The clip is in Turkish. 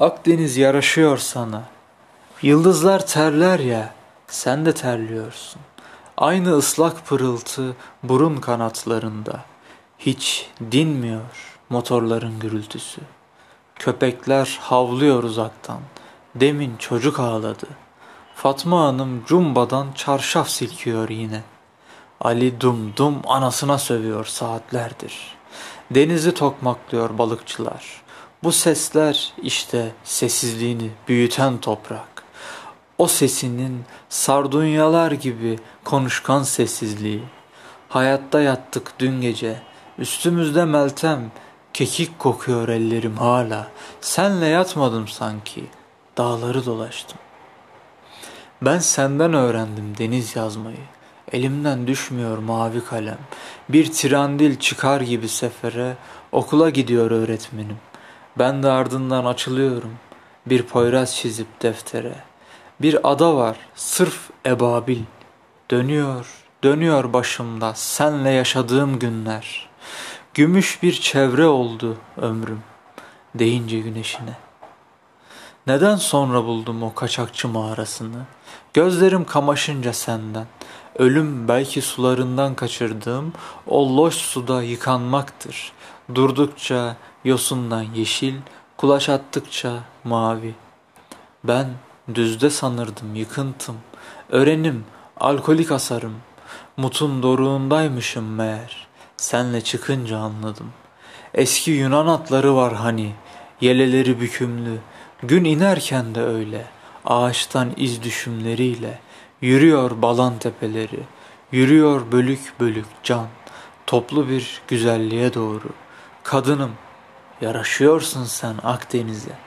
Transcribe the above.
Akdeniz yaraşıyor sana. Yıldızlar terler ya, sen de terliyorsun. Aynı ıslak pırıltı burun kanatlarında. Hiç dinmiyor motorların gürültüsü. Köpekler havlıyor uzaktan. Demin çocuk ağladı. Fatma Hanım cumbadan çarşaf silkiyor yine. Ali dum dum anasına sövüyor saatlerdir. Denizi tokmaklıyor balıkçılar. Bu sesler işte sessizliğini büyüten toprak. O sesinin sardunyalar gibi konuşkan sessizliği. Hayatta yattık dün gece. Üstümüzde meltem, kekik kokuyor ellerim hala. Senle yatmadım sanki. Dağları dolaştım. Ben senden öğrendim deniz yazmayı. Elimden düşmüyor mavi kalem. Bir tirandil çıkar gibi sefere, okula gidiyor öğretmenim. Ben de ardından açılıyorum. Bir poyraz çizip deftere. Bir ada var, sırf ebabil. Dönüyor, dönüyor başımda senle yaşadığım günler. Gümüş bir çevre oldu ömrüm, deyince güneşine. Neden sonra buldum o kaçakçı mağarasını? Gözlerim kamaşınca senden. Ölüm belki sularından kaçırdığım o loş suda yıkanmaktır. Durdukça yosundan yeşil, kulaç attıkça mavi. Ben düzde sanırdım yıkıntım, öğrenim, alkolik asarım. Mutun doruğundaymışım meğer, senle çıkınca anladım. Eski Yunan atları var hani, yeleleri bükümlü, gün inerken de öyle, ağaçtan iz düşümleriyle, yürüyor balan tepeleri, yürüyor bölük bölük can, toplu bir güzelliğe doğru. Kadınım, Yaraşıyorsun sen Akdeniz'e.